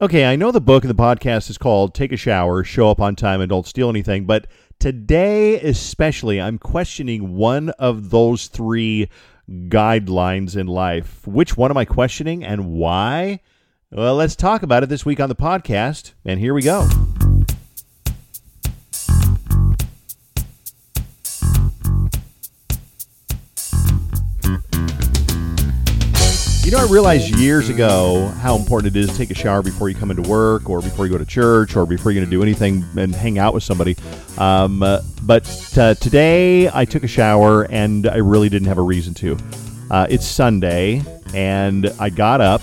Okay, I know the book and the podcast is called Take a Shower, Show Up on Time, and Don't Steal Anything, but today especially, I'm questioning one of those three guidelines in life. Which one am I questioning and why? Well, let's talk about it this week on the podcast, and here we go. You know, I realized years ago how important it is to take a shower before you come into work or before you go to church or before you're going to do anything and hang out with somebody. Um, uh, but uh, today I took a shower and I really didn't have a reason to. Uh, it's Sunday and I got up,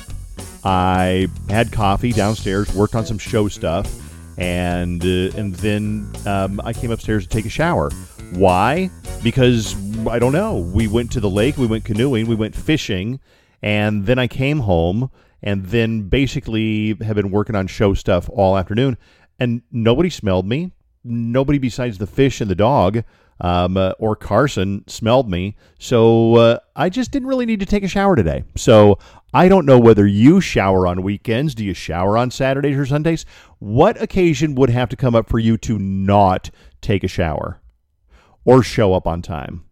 I had coffee downstairs, worked on some show stuff, and uh, and then um, I came upstairs to take a shower. Why? Because I don't know. We went to the lake, we went canoeing, we went fishing and then I came home and then basically have been working on show stuff all afternoon. And nobody smelled me. Nobody besides the fish and the dog um, uh, or Carson smelled me. So uh, I just didn't really need to take a shower today. So I don't know whether you shower on weekends. Do you shower on Saturdays or Sundays? What occasion would have to come up for you to not take a shower or show up on time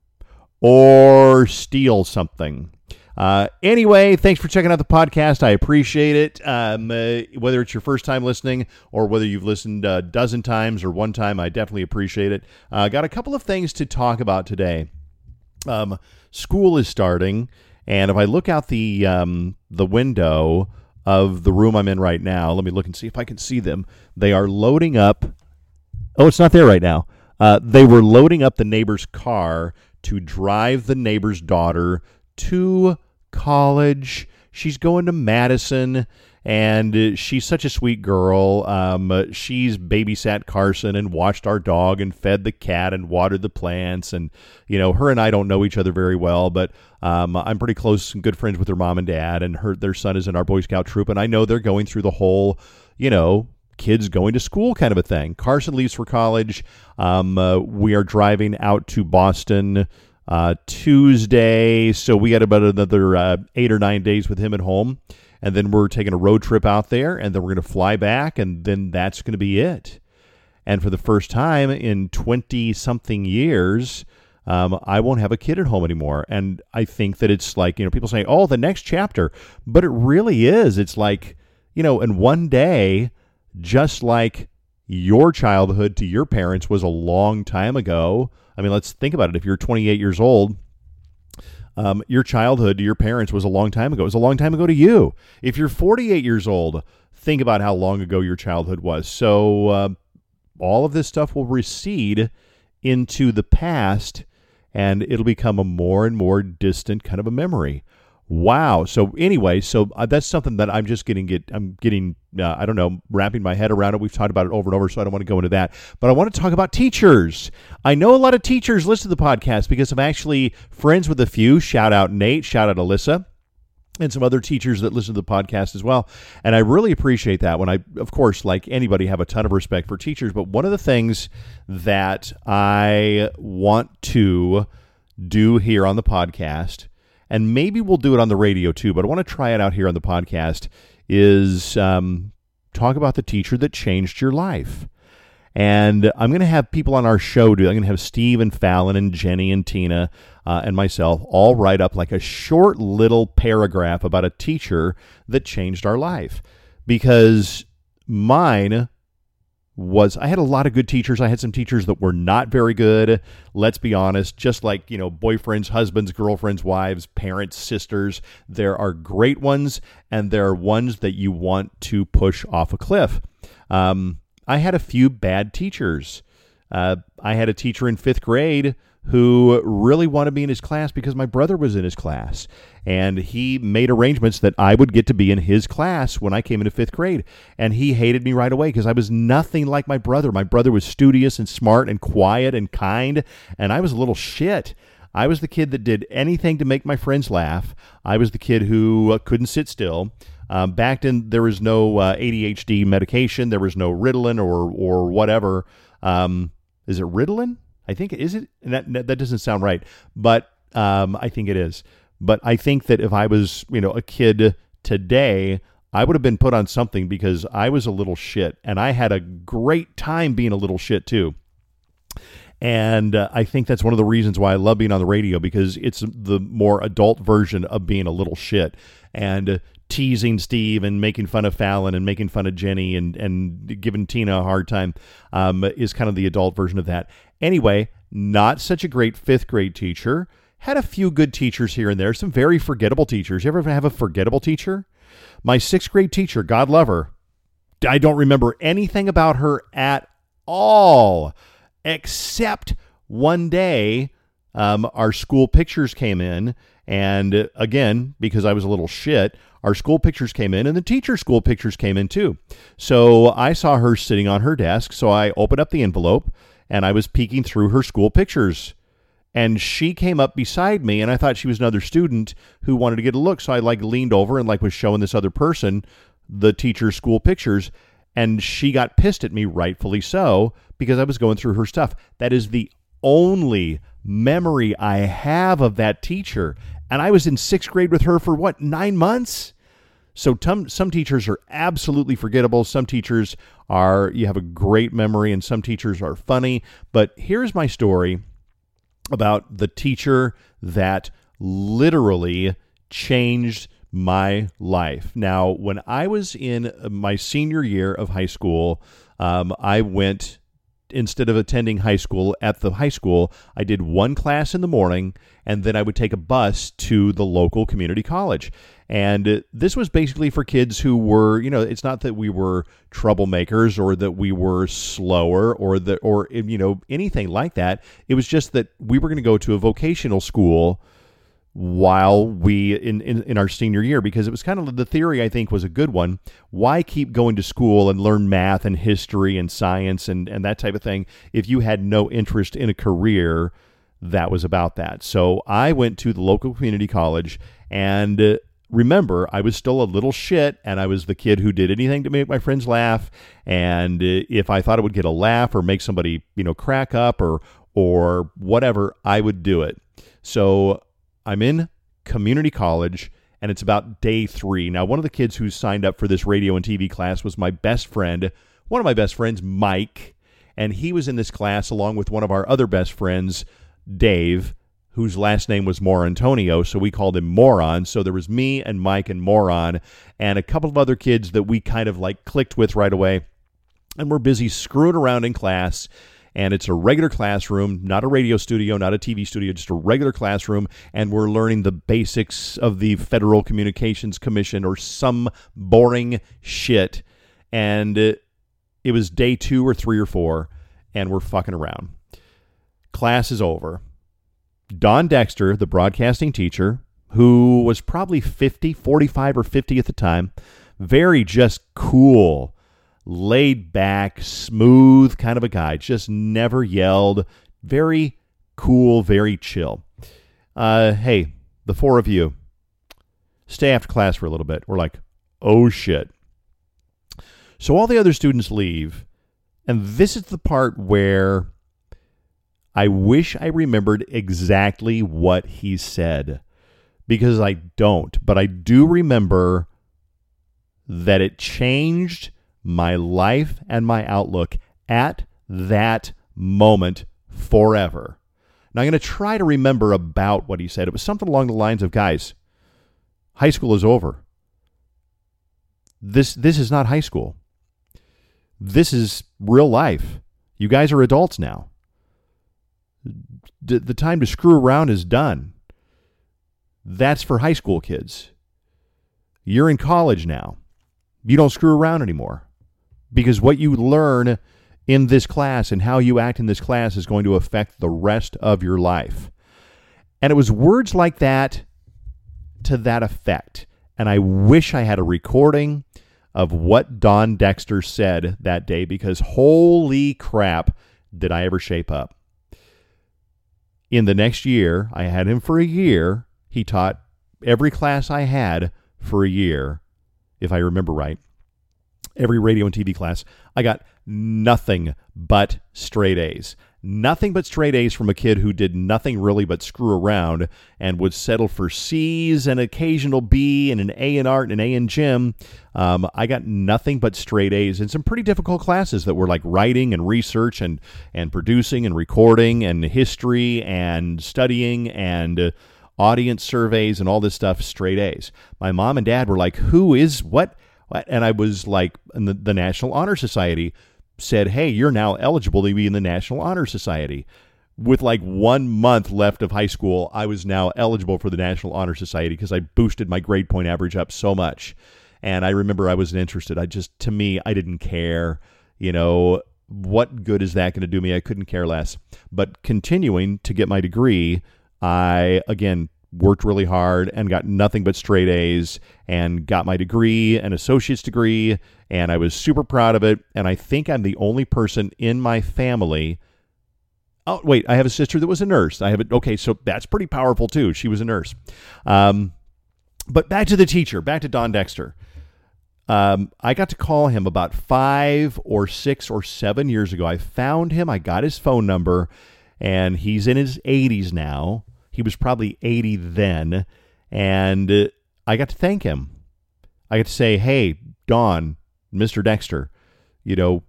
or steal something? Uh, anyway, thanks for checking out the podcast. I appreciate it. Um, uh, whether it's your first time listening or whether you've listened a dozen times or one time, I definitely appreciate it. Uh, got a couple of things to talk about today. Um, school is starting, and if I look out the um, the window of the room I'm in right now, let me look and see if I can see them. They are loading up. Oh, it's not there right now. Uh, they were loading up the neighbor's car to drive the neighbor's daughter to college. She's going to Madison, and uh, she's such a sweet girl. Um, uh, she's babysat Carson and watched our dog and fed the cat and watered the plants. And, you know, her and I don't know each other very well, but um, I'm pretty close and good friends with her mom and dad. And her their son is in our Boy Scout troop, and I know they're going through the whole, you know, kids going to school kind of a thing. Carson leaves for college. Um, uh, we are driving out to Boston uh, Tuesday. So we got about another uh, eight or nine days with him at home. And then we're taking a road trip out there, and then we're going to fly back, and then that's going to be it. And for the first time in 20 something years, um, I won't have a kid at home anymore. And I think that it's like, you know, people say, oh, the next chapter. But it really is. It's like, you know, in one day, just like your childhood to your parents was a long time ago, I mean, let's think about it. If you're 28 years old, um, your childhood to your parents was a long time ago. It was a long time ago to you. If you're 48 years old, think about how long ago your childhood was. So uh, all of this stuff will recede into the past and it'll become a more and more distant kind of a memory. Wow. So anyway, so uh, that's something that I'm just getting get I'm getting uh, I don't know wrapping my head around it. We've talked about it over and over, so I don't want to go into that. But I want to talk about teachers. I know a lot of teachers listen to the podcast because I'm actually friends with a few. Shout out Nate. Shout out Alyssa. And some other teachers that listen to the podcast as well. And I really appreciate that. When I, of course, like anybody, have a ton of respect for teachers. But one of the things that I want to do here on the podcast and maybe we'll do it on the radio too, but I want to try it out here on the podcast, is um, talk about the teacher that changed your life. And I'm going to have people on our show do. I'm going to have Steve and Fallon and Jenny and Tina uh, and myself all write up like a short little paragraph about a teacher that changed our life. Because mine was I had a lot of good teachers. I had some teachers that were not very good. Let's be honest, just like, you know, boyfriends, husbands, girlfriends, wives, parents, sisters, there are great ones and there are ones that you want to push off a cliff. Um, I had a few bad teachers. Uh, I had a teacher in fifth grade who really wanted me in his class because my brother was in his class. And he made arrangements that I would get to be in his class when I came into fifth grade. And he hated me right away because I was nothing like my brother. My brother was studious and smart and quiet and kind, and I was a little shit. I was the kid that did anything to make my friends laugh. I was the kid who uh, couldn't sit still. Um, back then, there was no uh, ADHD medication. There was no Ritalin or or whatever. Um, is it Ritalin? I think is it. That that doesn't sound right, but um, I think it is. But I think that if I was, you know, a kid today, I would have been put on something because I was a little shit and I had a great time being a little shit too. And uh, I think that's one of the reasons why I love being on the radio because it's the more adult version of being a little shit and teasing Steve and making fun of Fallon and making fun of Jenny and, and giving Tina a hard time um, is kind of the adult version of that. Anyway, not such a great fifth grade teacher. Had a few good teachers here and there, some very forgettable teachers. You ever have a forgettable teacher? My sixth grade teacher, God love her, I don't remember anything about her at all except one day um, our school pictures came in. And again, because I was a little shit, our school pictures came in and the teacher school pictures came in too. So I saw her sitting on her desk. So I opened up the envelope and I was peeking through her school pictures. And she came up beside me and I thought she was another student who wanted to get a look. So I like leaned over and like was showing this other person the teacher's school pictures. And she got pissed at me, rightfully so, because I was going through her stuff. That is the only memory I have of that teacher. And I was in sixth grade with her for what, nine months? So some some teachers are absolutely forgettable. Some teachers are you have a great memory, and some teachers are funny. But here's my story about the teacher that literally changed my life. Now, when I was in my senior year of high school, um, I went instead of attending high school at the high school, I did one class in the morning and then I would take a bus to the local community college. And uh, this was basically for kids who were, you know, it's not that we were troublemakers or that we were slower or that, or, you know, anything like that. It was just that we were going to go to a vocational school while we in, in, in our senior year because it was kind of the theory I think was a good one. Why keep going to school and learn math and history and science and, and that type of thing if you had no interest in a career that was about that? So I went to the local community college and uh, remember I was still a little shit and I was the kid who did anything to make my friends laugh and uh, if I thought it would get a laugh or make somebody, you know, crack up or or whatever, I would do it. So I'm in community college and it's about day three. Now, one of the kids who signed up for this radio and TV class was my best friend, one of my best friends, Mike. And he was in this class along with one of our other best friends, Dave, whose last name was Morantonio, so we called him Moron. So there was me and Mike and Moron and a couple of other kids that we kind of like clicked with right away. And we're busy screwing around in class and it's a regular classroom, not a radio studio, not a TV studio, just a regular classroom, and we're learning the basics of the Federal Communications Commission or some boring shit. And it, it was day two or three or four, and we're fucking around. Class is over. Don Dexter, the broadcasting teacher, who was probably 50, 45 or 50 at the time, very just cool laid back, smooth kind of a guy. Just never yelled. Very cool, very chill. Uh, hey, the four of you, stay after class for a little bit. We're like, oh shit. So all the other students leave, and this is the part where I wish I remembered exactly what he said because I don't, but I do remember that it changed my life and my outlook at that moment forever. Now, I'm going to try to remember about what he said. It was something along the lines of guys, high school is over. This, this is not high school. This is real life. You guys are adults now. D- the time to screw around is done. That's for high school kids. You're in college now. You don't screw around anymore because what you learn in this class and how you act in this class is going to affect the rest of your life. And it was words like that to that effect. And I wish I had a recording of what Don Dexter said that day because holy crap, did I ever shape up. In the next year, I had him for a year. He taught every class I had for a year, if I remember right every radio and TV class, I got nothing but straight A's. nothing but straight A's from a kid who did nothing really but screw around and would settle for C's and occasional B and an A in art and an A in gym. Um, I got nothing but straight A's in some pretty difficult classes that were like writing and research and and producing and recording and history and studying and audience surveys and all this stuff. Straight A's. My mom and dad were like, "Who is what?" And I was like, the, the National Honor Society said, hey, you're now eligible to be in the National Honor Society. With like one month left of high school, I was now eligible for the National Honor Society because I boosted my grade point average up so much. And I remember I wasn't interested. I just, to me, I didn't care. You know, what good is that going to do me? I couldn't care less. But continuing to get my degree, I, again, worked really hard and got nothing but straight A's and got my degree, an associate's degree, and I was super proud of it. And I think I'm the only person in my family. Oh, wait, I have a sister that was a nurse. I have it. Okay, so that's pretty powerful too. She was a nurse. Um, but back to the teacher, back to Don Dexter. Um, I got to call him about five or six or seven years ago. I found him, I got his phone number, and he's in his 80s now he was probably 80 then. And I got to thank him. I got to say, hey, Don, Mr. Dexter, you know,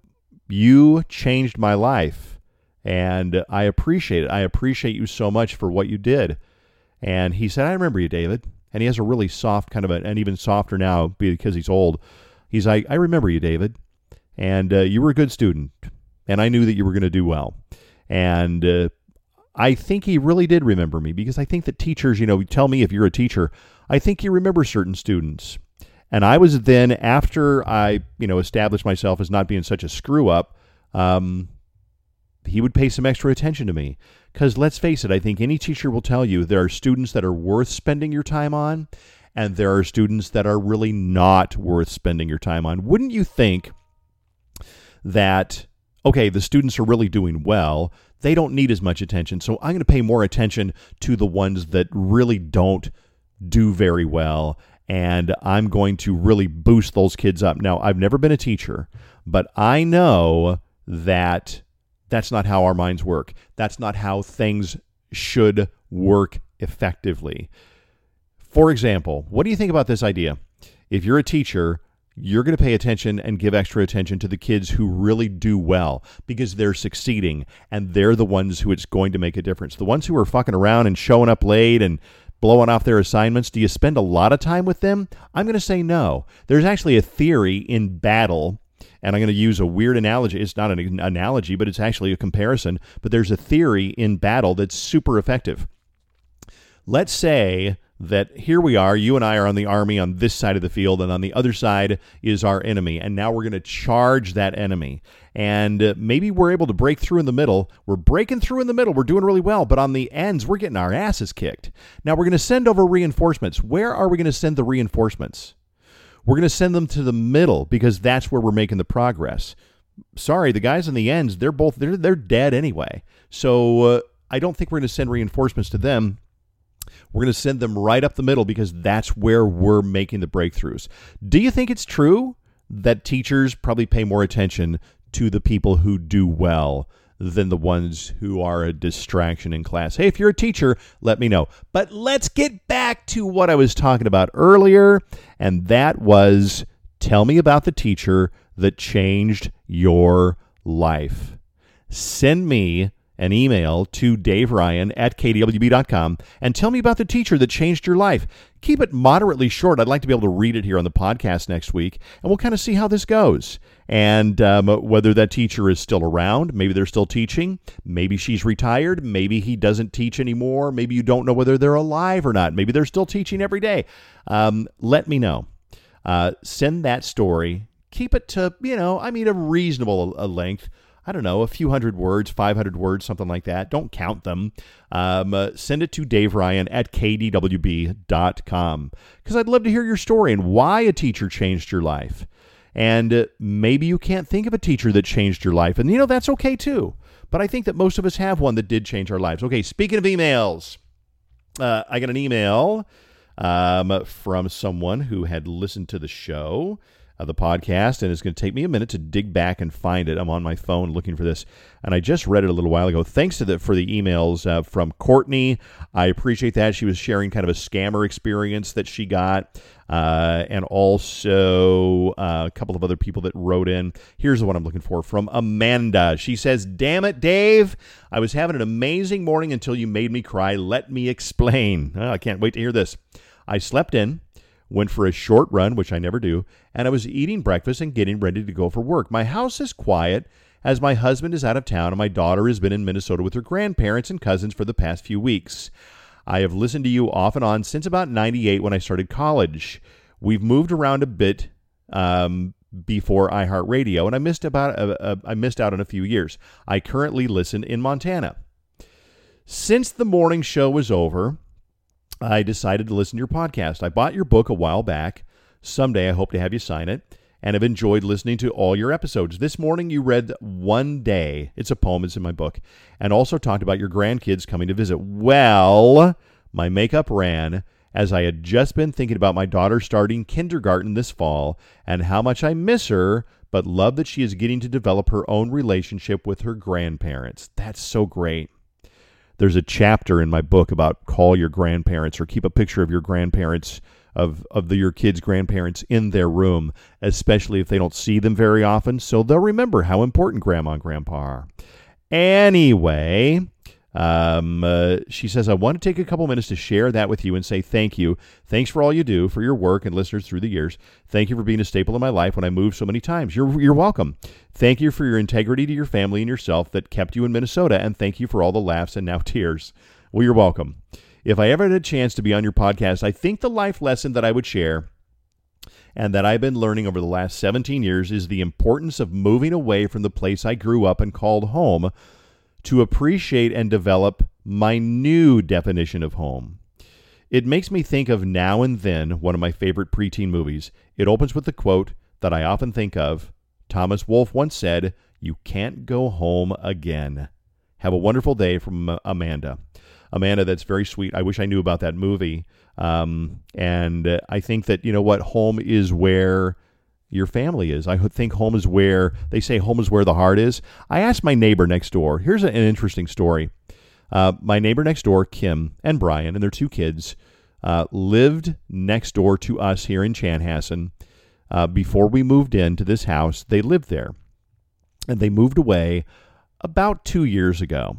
you changed my life. And I appreciate it. I appreciate you so much for what you did. And he said, I remember you, David. And he has a really soft kind of a, and even softer now because he's old. He's like, I remember you, David. And uh, you were a good student. And I knew that you were going to do well. And uh, I think he really did remember me because I think that teachers, you know, tell me if you're a teacher, I think you remember certain students. And I was then, after I, you know, established myself as not being such a screw up, um, he would pay some extra attention to me. Because let's face it, I think any teacher will tell you there are students that are worth spending your time on, and there are students that are really not worth spending your time on. Wouldn't you think that, okay, the students are really doing well, they don't need as much attention. So I'm going to pay more attention to the ones that really don't do very well. And I'm going to really boost those kids up. Now, I've never been a teacher, but I know that that's not how our minds work. That's not how things should work effectively. For example, what do you think about this idea? If you're a teacher you're going to pay attention and give extra attention to the kids who really do well because they're succeeding and they're the ones who it's going to make a difference. The ones who are fucking around and showing up late and blowing off their assignments, do you spend a lot of time with them? I'm going to say no. There's actually a theory in battle and I'm going to use a weird analogy. It's not an analogy, but it's actually a comparison. But there's a theory in battle that's super effective. Let's say that here we are, you and I are on the army on this side of the field, and on the other side is our enemy. And now we're going to charge that enemy. And uh, maybe we're able to break through in the middle. We're breaking through in the middle. We're doing really well. But on the ends, we're getting our asses kicked. Now we're going to send over reinforcements. Where are we going to send the reinforcements? We're going to send them to the middle because that's where we're making the progress. Sorry, the guys on the ends, they're both they're they're dead anyway. So uh, I don't think we're going to send reinforcements to them we're going to send them right up the middle because that's where we're making the breakthroughs. Do you think it's true that teachers probably pay more attention to the people who do well than the ones who are a distraction in class? Hey, if you're a teacher, let me know. But let's get back to what I was talking about earlier, and that was tell me about the teacher that changed your life. Send me an email to Dave Ryan at kdwb.com and tell me about the teacher that changed your life. Keep it moderately short. I'd like to be able to read it here on the podcast next week, and we'll kind of see how this goes. And um, whether that teacher is still around, maybe they're still teaching, maybe she's retired, maybe he doesn't teach anymore, maybe you don't know whether they're alive or not, maybe they're still teaching every day. Um, let me know. Uh, send that story. Keep it to, you know, I mean, a reasonable uh, length I don't know, a few hundred words, 500 words, something like that. Don't count them. Um, uh, send it to Dave Ryan at kdwb.com because I'd love to hear your story and why a teacher changed your life. And uh, maybe you can't think of a teacher that changed your life. And, you know, that's okay too. But I think that most of us have one that did change our lives. Okay, speaking of emails, uh, I got an email um, from someone who had listened to the show of the podcast, and it's going to take me a minute to dig back and find it. I'm on my phone looking for this, and I just read it a little while ago. Thanks to the for the emails uh, from Courtney. I appreciate that. She was sharing kind of a scammer experience that she got, uh, and also uh, a couple of other people that wrote in. Here's the one I'm looking for from Amanda. She says, "Damn it, Dave! I was having an amazing morning until you made me cry. Let me explain. Oh, I can't wait to hear this. I slept in." Went for a short run, which I never do, and I was eating breakfast and getting ready to go for work. My house is quiet as my husband is out of town and my daughter has been in Minnesota with her grandparents and cousins for the past few weeks. I have listened to you off and on since about 98 when I started college. We've moved around a bit um, before iHeartRadio, and I missed about uh, uh, I missed out on a few years. I currently listen in Montana. Since the morning show was over, I decided to listen to your podcast. I bought your book a while back. Someday I hope to have you sign it and have enjoyed listening to all your episodes. This morning you read One Day. It's a poem, it's in my book, and also talked about your grandkids coming to visit. Well, my makeup ran as I had just been thinking about my daughter starting kindergarten this fall and how much I miss her, but love that she is getting to develop her own relationship with her grandparents. That's so great there's a chapter in my book about call your grandparents or keep a picture of your grandparents of of the, your kids' grandparents in their room, especially if they don't see them very often, so they'll remember how important grandma and grandpa are. Anyway, um, uh, she says, I want to take a couple minutes to share that with you and say thank you. Thanks for all you do for your work and listeners through the years. Thank you for being a staple in my life when I moved so many times. You're, you're welcome. Thank you for your integrity to your family and yourself that kept you in Minnesota. And thank you for all the laughs and now tears. Well, you're welcome. If I ever had a chance to be on your podcast, I think the life lesson that I would share and that I've been learning over the last 17 years is the importance of moving away from the place I grew up and called home to appreciate and develop my new definition of home. It makes me think of Now and Then, one of my favorite preteen movies. It opens with the quote that I often think of. Thomas Wolfe once said, You can't go home again. Have a wonderful day from Amanda. Amanda, that's very sweet. I wish I knew about that movie. Um, and I think that, you know what, home is where your family is. I think home is where they say home is where the heart is. I asked my neighbor next door. Here's an interesting story. Uh, my neighbor next door, Kim and Brian, and their two kids, uh, lived next door to us here in Chanhassen. Uh, before we moved into this house, they lived there. And they moved away about two years ago.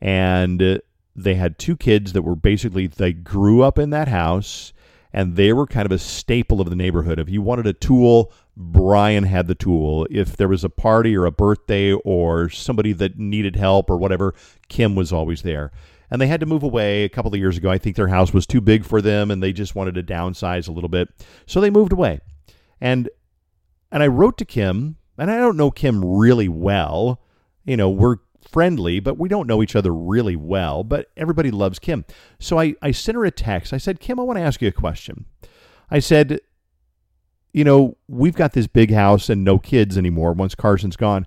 And uh, they had two kids that were basically, they grew up in that house and they were kind of a staple of the neighborhood. If you wanted a tool, Brian had the tool. If there was a party or a birthday or somebody that needed help or whatever, Kim was always there. And they had to move away a couple of years ago. I think their house was too big for them and they just wanted to downsize a little bit. So they moved away. And and I wrote to Kim, and I don't know Kim really well. You know, we're friendly, but we don't know each other really well. But everybody loves Kim. So I, I sent her a text. I said, Kim, I want to ask you a question. I said, you know, we've got this big house and no kids anymore once Carson's gone.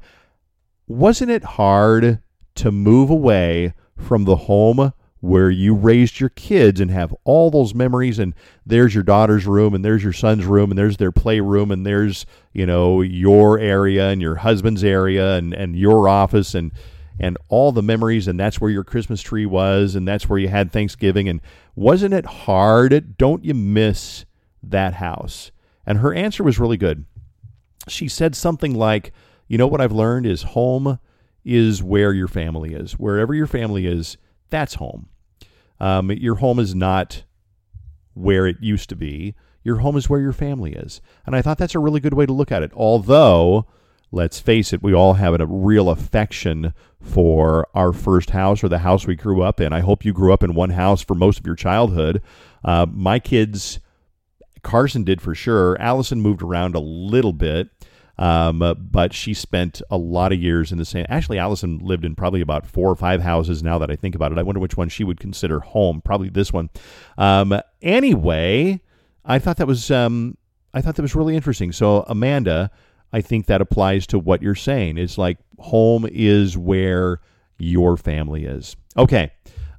Wasn't it hard to move away from the home where you raised your kids and have all those memories and there's your daughter's room and there's your son's room and there's their playroom and there's, you know, your area and your husband's area and, and your office and and all the memories and that's where your Christmas tree was and that's where you had Thanksgiving and wasn't it hard? Don't you miss that house? And her answer was really good. She said something like, You know what I've learned is home is where your family is. Wherever your family is, that's home. Um, your home is not where it used to be. Your home is where your family is. And I thought that's a really good way to look at it. Although, let's face it, we all have a real affection for our first house or the house we grew up in. I hope you grew up in one house for most of your childhood. Uh, my kids Carson did for sure. Allison moved around a little bit, um, but she spent a lot of years in the same. Actually, Allison lived in probably about four or five houses. Now that I think about it, I wonder which one she would consider home. Probably this one. Um, anyway, I thought that was um, I thought that was really interesting. So Amanda, I think that applies to what you're saying. It's like home is where your family is. Okay.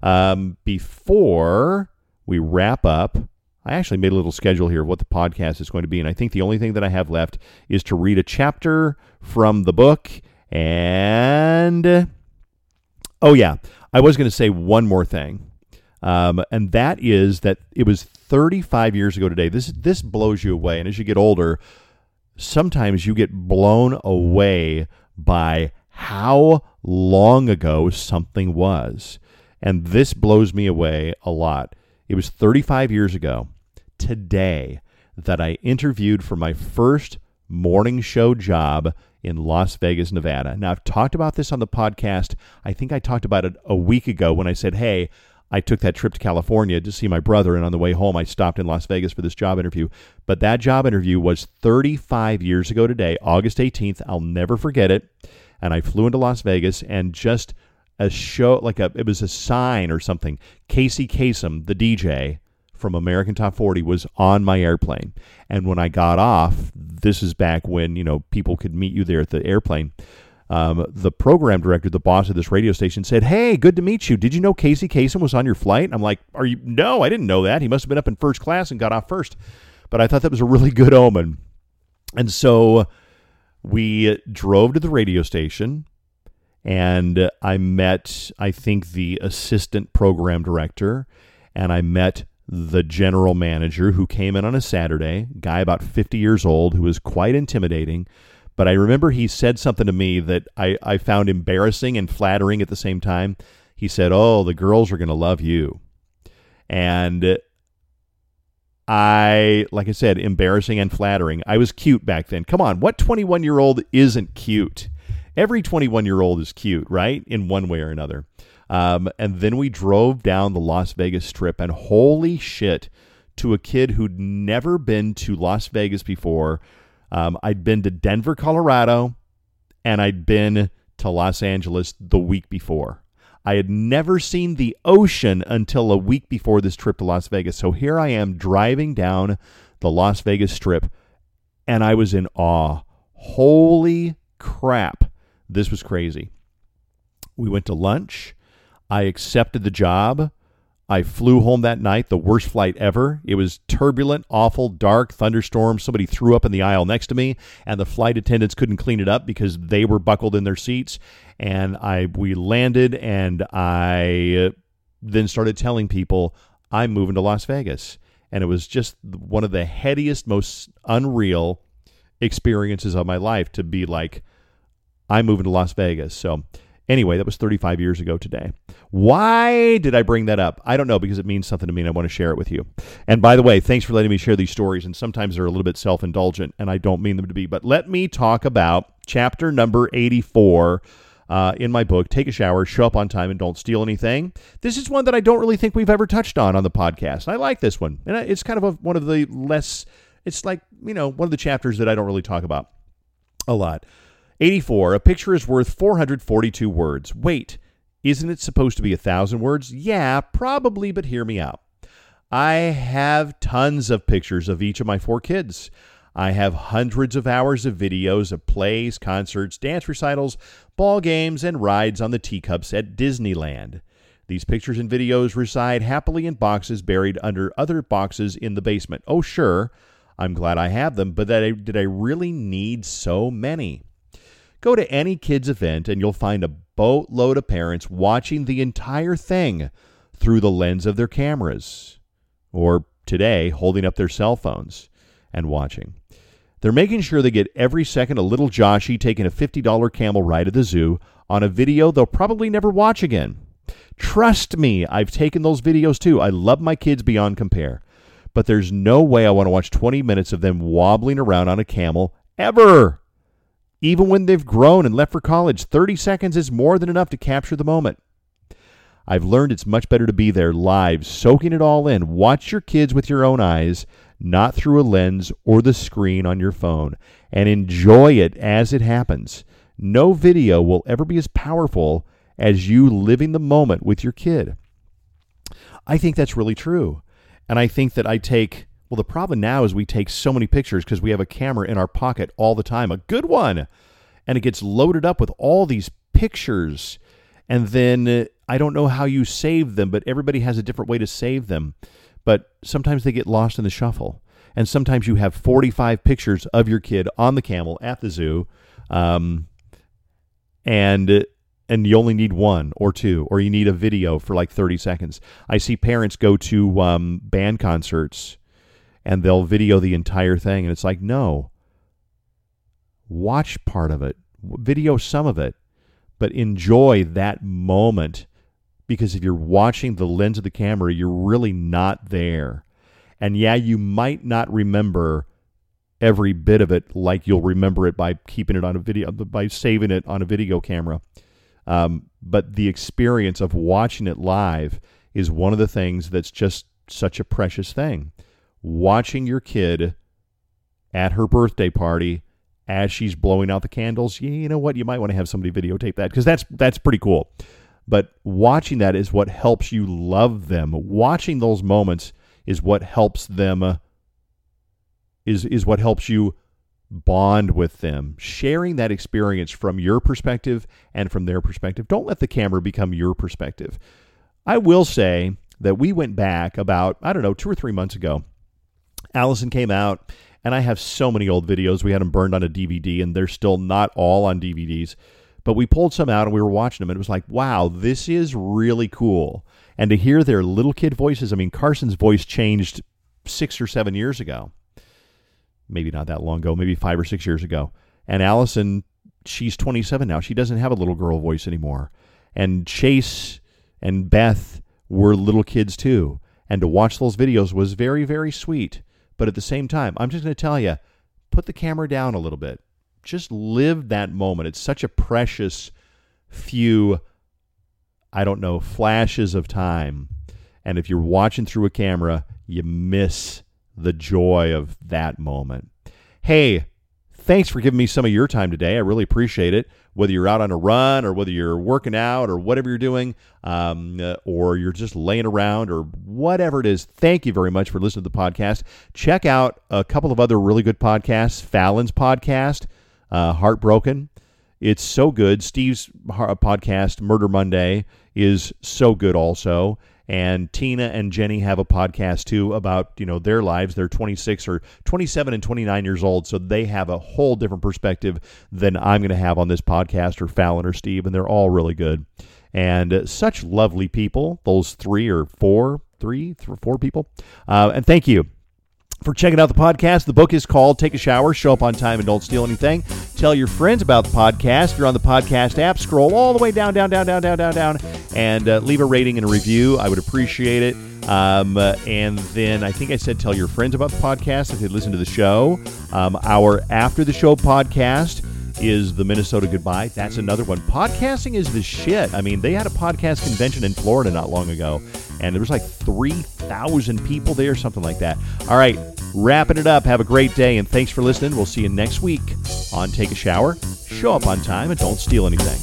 Um, before we wrap up I actually made a little schedule here of what the podcast is going to be, and I think the only thing that I have left is to read a chapter from the book. And oh yeah, I was going to say one more thing, um, and that is that it was 35 years ago today. This this blows you away, and as you get older, sometimes you get blown away by how long ago something was, and this blows me away a lot. It was 35 years ago today that I interviewed for my first morning show job in Las Vegas, Nevada. Now, I've talked about this on the podcast. I think I talked about it a week ago when I said, hey, I took that trip to California to see my brother, and on the way home, I stopped in Las Vegas for this job interview. But that job interview was 35 years ago today, August 18th. I'll never forget it. And I flew into Las Vegas and just a show, like a, it was a sign or something. Casey Kasem, the DJ, from American Top 40 was on my airplane. And when I got off, this is back when, you know, people could meet you there at the airplane. Um, the program director, the boss of this radio station, said, "Hey, good to meet you. Did you know Casey Kasem was on your flight?" I'm like, "Are you? No, I didn't know that. He must have been up in first class and got off first. But I thought that was a really good omen. And so we drove to the radio station, and I met, I think, the assistant program director, and I met the general manager who came in on a Saturday, guy about 50 years old who was quite intimidating. But I remember he said something to me that I, I found embarrassing and flattering at the same time. He said, Oh, the girls are going to love you. And I, like I said, embarrassing and flattering. I was cute back then. Come on, what 21 year old isn't cute? Every 21 year old is cute, right? In one way or another. Um, and then we drove down the Las Vegas Strip, and holy shit, to a kid who'd never been to Las Vegas before. Um, I'd been to Denver, Colorado, and I'd been to Los Angeles the week before. I had never seen the ocean until a week before this trip to Las Vegas. So here I am driving down the Las Vegas Strip, and I was in awe. Holy crap. This was crazy. We went to lunch. I accepted the job. I flew home that night, the worst flight ever. It was turbulent, awful, dark, thunderstorm. Somebody threw up in the aisle next to me, and the flight attendants couldn't clean it up because they were buckled in their seats. And I we landed, and I uh, then started telling people I'm moving to Las Vegas, and it was just one of the headiest, most unreal experiences of my life to be like, I'm moving to Las Vegas. So Anyway, that was 35 years ago today. Why did I bring that up? I don't know because it means something to me and I want to share it with you. And by the way, thanks for letting me share these stories. And sometimes they're a little bit self indulgent and I don't mean them to be. But let me talk about chapter number 84 uh, in my book, Take a Shower, Show Up on Time, and Don't Steal Anything. This is one that I don't really think we've ever touched on on the podcast. I like this one. And it's kind of a, one of the less, it's like, you know, one of the chapters that I don't really talk about a lot. 84. A picture is worth 442 words. Wait, isn't it supposed to be a thousand words? Yeah, probably, but hear me out. I have tons of pictures of each of my four kids. I have hundreds of hours of videos of plays, concerts, dance recitals, ball games, and rides on the teacups at Disneyland. These pictures and videos reside happily in boxes buried under other boxes in the basement. Oh, sure, I'm glad I have them, but I, did I really need so many? Go to any kids event and you'll find a boatload of parents watching the entire thing through the lens of their cameras, or today, holding up their cell phones and watching. They're making sure they get every second of little Joshy taking a $50 camel ride at the zoo on a video they'll probably never watch again. Trust me, I've taken those videos too. I love my kids beyond compare. But there's no way I want to watch 20 minutes of them wobbling around on a camel ever. Even when they've grown and left for college, 30 seconds is more than enough to capture the moment. I've learned it's much better to be there live, soaking it all in. Watch your kids with your own eyes, not through a lens or the screen on your phone, and enjoy it as it happens. No video will ever be as powerful as you living the moment with your kid. I think that's really true. And I think that I take well, the problem now is we take so many pictures because we have a camera in our pocket all the time, a good one, and it gets loaded up with all these pictures. And then uh, I don't know how you save them, but everybody has a different way to save them. but sometimes they get lost in the shuffle. And sometimes you have 45 pictures of your kid on the camel at the zoo, um, and and you only need one or two, or you need a video for like 30 seconds. I see parents go to um, band concerts and they'll video the entire thing, and it's like, no, watch part of it, video some of it, but enjoy that moment because if you're watching the lens of the camera, you're really not there. And yeah, you might not remember every bit of it like you'll remember it by keeping it on a video, by saving it on a video camera. Um, but the experience of watching it live is one of the things that's just such a precious thing. Watching your kid at her birthday party as she's blowing out the candles, you know what? You might want to have somebody videotape that because that's that's pretty cool. But watching that is what helps you love them. Watching those moments is what helps them uh, is is what helps you bond with them. Sharing that experience from your perspective and from their perspective. Don't let the camera become your perspective. I will say that we went back about I don't know 2 or 3 months ago. Allison came out and I have so many old videos. We had them burned on a DVD, and they're still not all on DVDs. But we pulled some out and we were watching them, and it was like, wow, this is really cool. And to hear their little kid voices, I mean, Carson's voice changed six or seven years ago. Maybe not that long ago, maybe five or six years ago. And Allison, she's 27 now. She doesn't have a little girl voice anymore. And Chase and Beth were little kids too. And to watch those videos was very, very sweet. But at the same time, I'm just going to tell you put the camera down a little bit. Just live that moment. It's such a precious few, I don't know, flashes of time. And if you're watching through a camera, you miss the joy of that moment. Hey, thanks for giving me some of your time today. I really appreciate it. Whether you're out on a run or whether you're working out or whatever you're doing, um, uh, or you're just laying around or whatever it is, thank you very much for listening to the podcast. Check out a couple of other really good podcasts Fallon's podcast, uh, Heartbroken. It's so good. Steve's podcast, Murder Monday, is so good also and Tina and Jenny have a podcast too about you know their lives. They're 26 or 27 and 29 years old, so they have a whole different perspective than I'm going to have on this podcast or Fallon or Steve, and they're all really good and uh, such lovely people. Those three or four, three, th- four people, uh, and thank you for checking out the podcast. The book is called Take a Shower, Show Up on Time, and Don't Steal Anything. Tell your friends about the podcast. If you're on the podcast app, scroll all the way down, down, down, down, down, down, down, and uh, leave a rating and a review. I would appreciate it. Um, uh, and then I think I said tell your friends about the podcast if they listen to the show. Um, our After the Show podcast is the Minnesota Goodbye. That's another one. Podcasting is the shit. I mean, they had a podcast convention in Florida not long ago, and there was like 3,000 people there, something like that. All right, wrapping it up. Have a great day, and thanks for listening. We'll see you next week on Take a Shower. Show up on time and don't steal anything.